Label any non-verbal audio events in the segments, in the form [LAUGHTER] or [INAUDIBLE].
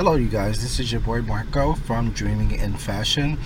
Hello, you guys. This is your boy Marco from Dreaming in Fashion,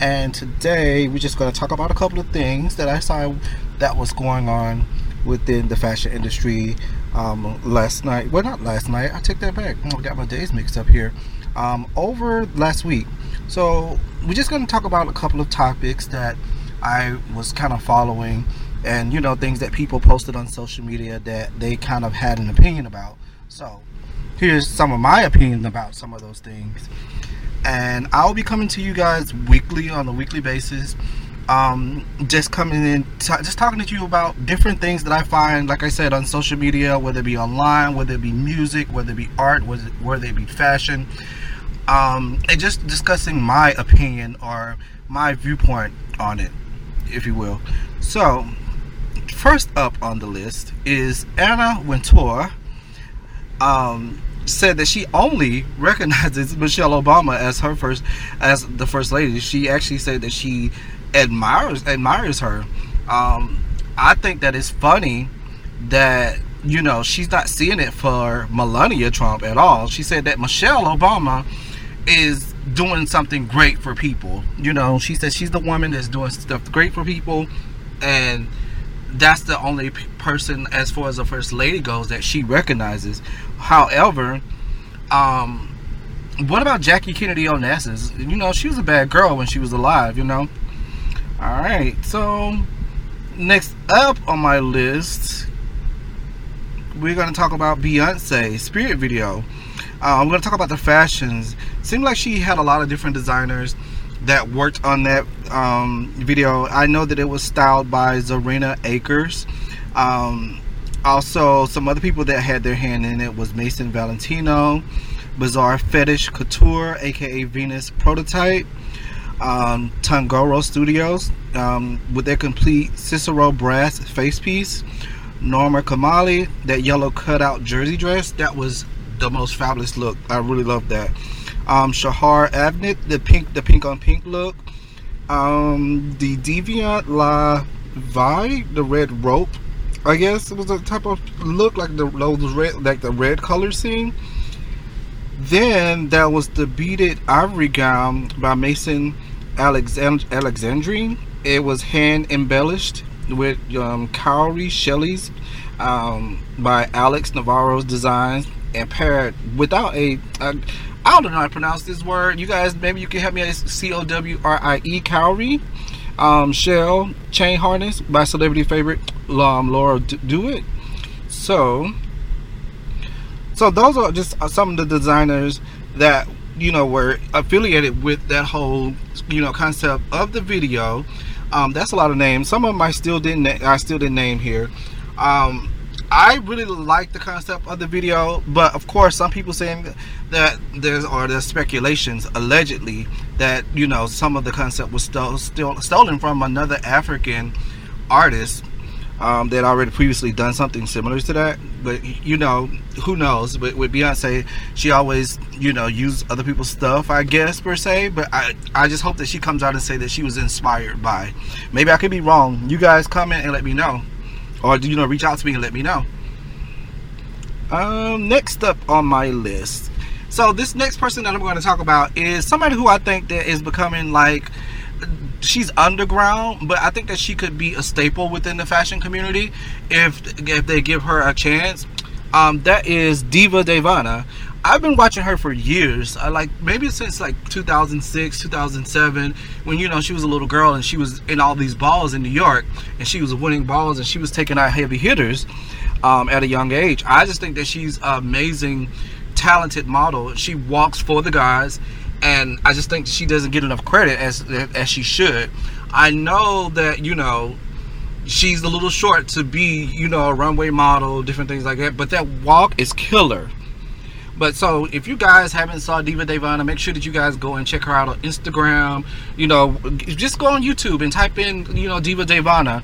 and today we're just going to talk about a couple of things that I saw that was going on within the fashion industry um, last night. Well, not last night. I take that back. I got my days mixed up here. Um, over last week. So we're just going to talk about a couple of topics that I was kind of following, and you know things that people posted on social media that they kind of had an opinion about. So here's some of my opinion about some of those things. And I'll be coming to you guys weekly on a weekly basis. Um, just coming in, t- just talking to you about different things that I find, like I said, on social media, whether it be online, whether it be music, whether it be art, whether, whether it be fashion, um, and just discussing my opinion or my viewpoint on it, if you will. So, first up on the list is Anna Wintour. Um, said that she only [LAUGHS] recognizes Michelle Obama as her first as the first lady. She actually said that she admires admires her. Um, I think that it's funny that you know she's not seeing it for Melania Trump at all. She said that Michelle Obama is doing something great for people. You know, she said she's the woman that's doing stuff great for people, and that's the only person as far as the first lady goes that she recognizes. However, um, what about Jackie Kennedy Onassis? You know, she was a bad girl when she was alive. You know. All right, so next up on my list, we're gonna talk about Beyonce Spirit video. Uh, I'm gonna talk about the fashions. Seemed like she had a lot of different designers that worked on that um, video. I know that it was styled by Zerina Akers. Um, also, some other people that had their hand in it was Maison Valentino, Bizarre Fetish Couture, aka Venus Prototype, um, Tongoro Studios um, with their complete Cicero brass face piece, Norma Kamali, that yellow cutout jersey dress. That was the most fabulous look. I really love that um, Shahar Avnet, the pink, the pink on pink look, um, the Deviant La Vi, the red rope. I guess it was a type of look like the those red, like the red color scene. Then that was the beaded ivory gown by Maison Alexand- Alexandrine. It was hand embellished with um, Cowrie Shelley's um, by Alex Navarro's designs and paired without a, a I don't know how to pronounce this word. You guys, maybe you can help me. C O W R I E Cowrie. Um, Shell chain harness by celebrity favorite um, Laurel DeWitt. So, so those are just some of the designers that you know were affiliated with that whole you know concept of the video. Um, that's a lot of names. Some of them I still didn't I still didn't name here. Um, I really like the concept of the video, but of course, some people saying that there's or there's speculations allegedly that you know some of the concept was still still stolen from another African artist um, that already previously done something similar to that. But you know, who knows? But with Beyonce, she always you know use other people's stuff, I guess per se. But I I just hope that she comes out and say that she was inspired by. Maybe I could be wrong. You guys comment and let me know or do you know reach out to me and let me know. Um, next up on my list. So this next person that i'm going to talk about is somebody who i think that is becoming like she's underground but i think that she could be a staple within the fashion community if if they give her a chance. Um, that is diva devana I've been watching her for years. I like maybe since like 2006, 2007, when you know she was a little girl and she was in all these balls in New York, and she was winning balls and she was taking out heavy hitters um, at a young age. I just think that she's amazing, talented model. She walks for the guys, and I just think she doesn't get enough credit as as she should. I know that you know she's a little short to be you know a runway model, different things like that, but that walk is killer but so if you guys haven't saw Diva Devana, make sure that you guys go and check her out on Instagram. You know, just go on YouTube and type in, you know, Diva Devana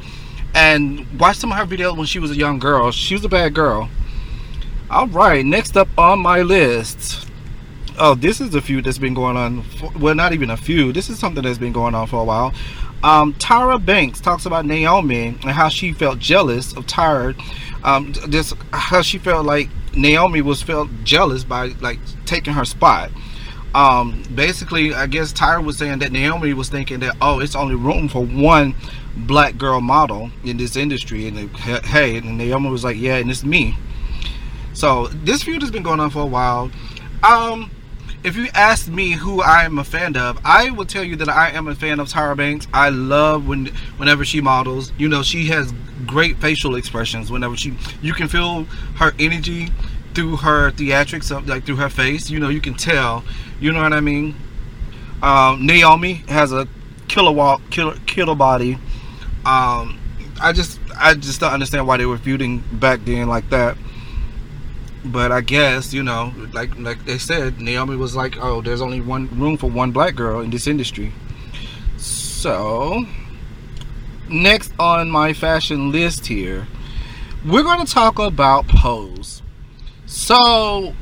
and watch some of her videos when she was a young girl. She was a bad girl. All right, next up on my list. Oh, this is a feud that's been going on. For, well, not even a feud. This is something that's been going on for a while. Um, Tyra Banks talks about Naomi and how she felt jealous of Tyra. Um, just how she felt like Naomi was felt jealous by like taking her spot. Um, basically, I guess Tyra was saying that Naomi was thinking that oh, it's only room for one black girl model in this industry, and hey, and Naomi was like, yeah, and it's me. So this feud has been going on for a while. Um, if you ask me who I am a fan of, I will tell you that I am a fan of Tyra Banks. I love when whenever she models. You know, she has great facial expressions. Whenever she, you can feel her energy through her theatrics, like through her face. You know, you can tell. You know what I mean? Um, Naomi has a killer walk, killer killer body. Um, I just I just don't understand why they were feuding back then like that. But I guess you know, like like they said, Naomi was like, "Oh, there's only one room for one black girl in this industry." So, next on my fashion list here, we're going to talk about Pose. So,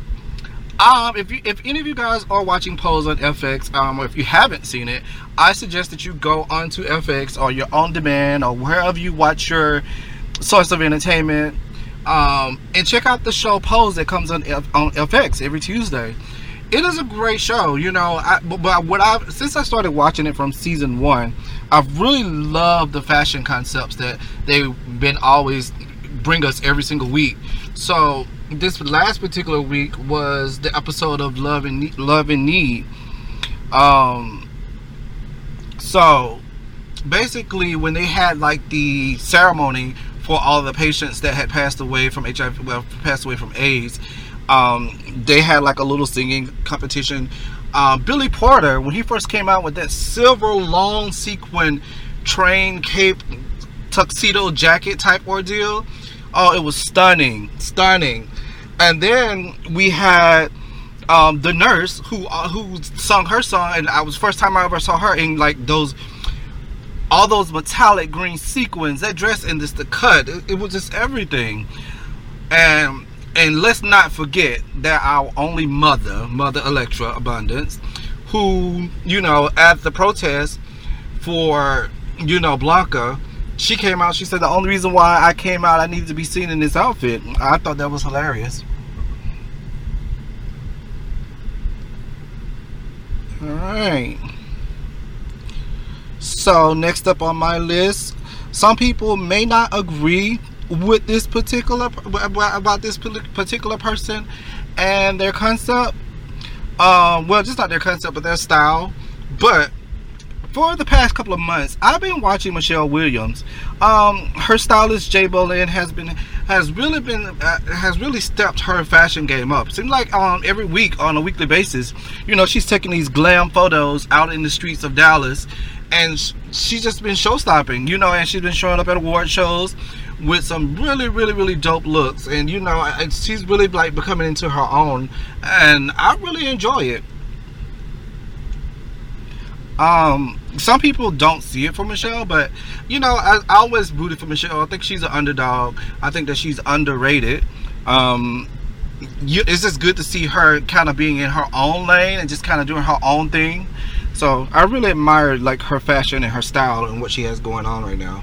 um, if you, if any of you guys are watching Pose on FX, um, or if you haven't seen it, I suggest that you go onto FX or your on demand or wherever you watch your source of entertainment, um, and check out the show Pose that comes on F, on FX every Tuesday. It is a great show, you know. I, but what I've since I started watching it from season one, I've really loved the fashion concepts that they've been always bring us every single week. So this last particular week was the episode of Love and Need, Love and Need. Um, so basically, when they had like the ceremony for all the patients that had passed away from HIV, well, passed away from AIDS, um, they had like a little singing competition. Um, Billy Porter, when he first came out with that silver long sequin train cape tuxedo jacket type ordeal, oh, it was stunning, stunning. And then we had um, the nurse who uh, who sung her song, and I was first time I ever saw her in like those all those metallic green sequins, that dress and just the cut, it, it was just everything. And and let's not forget that our only mother, Mother Elektra Abundance, who you know at the protest for you know Blanca she came out she said the only reason why i came out i needed to be seen in this outfit. I thought that was hilarious. All right so next up on my list some people may not agree with this particular about this particular person and their concept um well just not their concept but their style but for the past couple of months, I've been watching Michelle Williams. Um, her stylist Jay Bolin has been has really been uh, has really stepped her fashion game up. Seems like um every week on a weekly basis, you know, she's taking these glam photos out in the streets of Dallas, and she's just been show stopping. You know, and she's been showing up at award shows with some really really really dope looks and you know she's really like becoming into her own and i really enjoy it um some people don't see it for Michelle, but you know, I, I always rooted for Michelle. I think she's an underdog. I think that she's underrated. Um, you, it's just good to see her kind of being in her own lane and just kind of doing her own thing. So I really admire like her fashion and her style and what she has going on right now.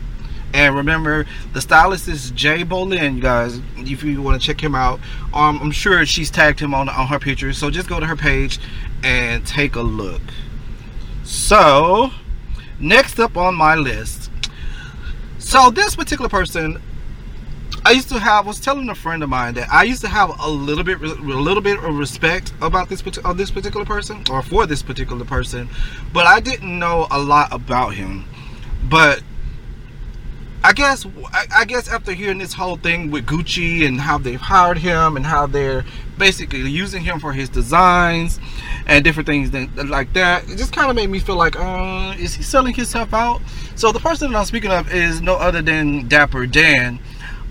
And remember, the stylist is Jay Bolin, you guys. If you want to check him out, um, I'm sure she's tagged him on on her pictures. So just go to her page and take a look. So, next up on my list. So, this particular person, I used to have was telling a friend of mine that I used to have a little bit, a little bit of respect about this of this particular person or for this particular person, but I didn't know a lot about him. But I guess I, guess after hearing this whole thing with Gucci and how they've hired him and how they're basically using him for his designs and different things like that, it just kind of made me feel like, uh, is he selling himself out? So the person that I'm speaking of is no other than Dapper Dan.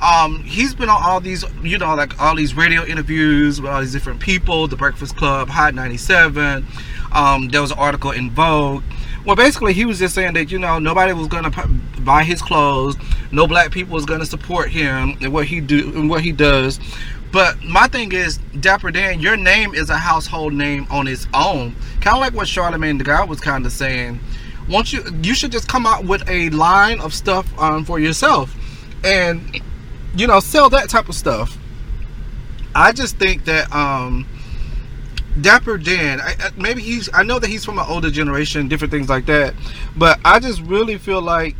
Um, he's been on all these, you know, like all these radio interviews with all these different people, The Breakfast Club, Hot 97. Um, there was an article in Vogue well, basically, he was just saying that you know nobody was gonna buy his clothes, no black people was gonna support him and what he do and what he does. But my thing is, Dapper Dan, your name is a household name on its own. Kind of like what Charlemagne the God was kind of saying. Once you, you should just come out with a line of stuff um, for yourself, and you know, sell that type of stuff. I just think that um, Dapper Dan, I, maybe he's. I know that he's from an older generation, different things like that, but I just really feel like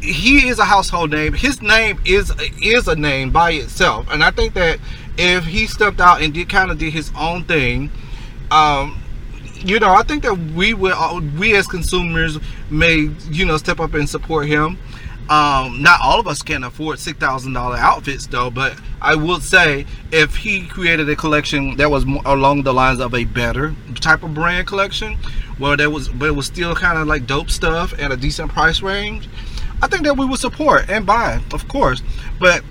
he is a household name. His name is is a name by itself, and I think that if he stepped out and did kind of did his own thing, um, you know, I think that we will, we as consumers may, you know, step up and support him. Um, not all of us can afford six thousand dollar outfits though, but I would say if he created a collection that was along the lines of a better type of brand collection, where there was, but it was still kind of like dope stuff at a decent price range, I think that we would support and buy, of course. But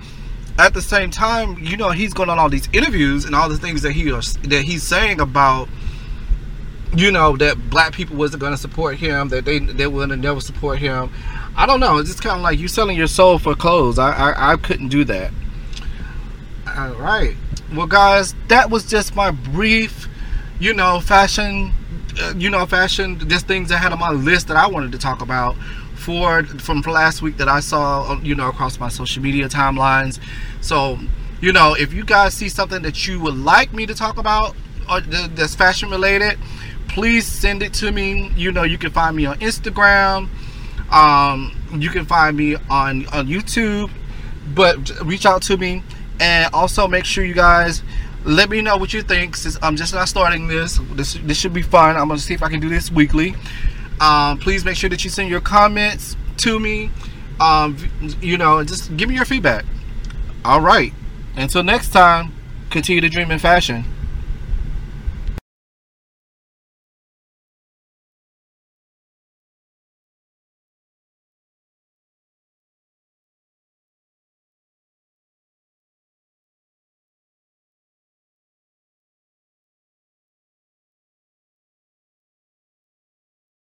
at the same time, you know, he's going on all these interviews and all the things that he that he's saying about you know that black people wasn't going to support him that they they would never support him i don't know it's just kind of like you selling your soul for clothes I, I i couldn't do that all right well guys that was just my brief you know fashion uh, you know fashion just things i had on my list that i wanted to talk about for from last week that i saw you know across my social media timelines so you know if you guys see something that you would like me to talk about or that's fashion related please send it to me. You know, you can find me on Instagram. Um, you can find me on on YouTube. But reach out to me, and also make sure you guys let me know what you think. Since I'm just not starting this, this this should be fun. I'm gonna see if I can do this weekly. Um, please make sure that you send your comments to me. Um, you know, just give me your feedback. All right. Until next time, continue to dream in fashion.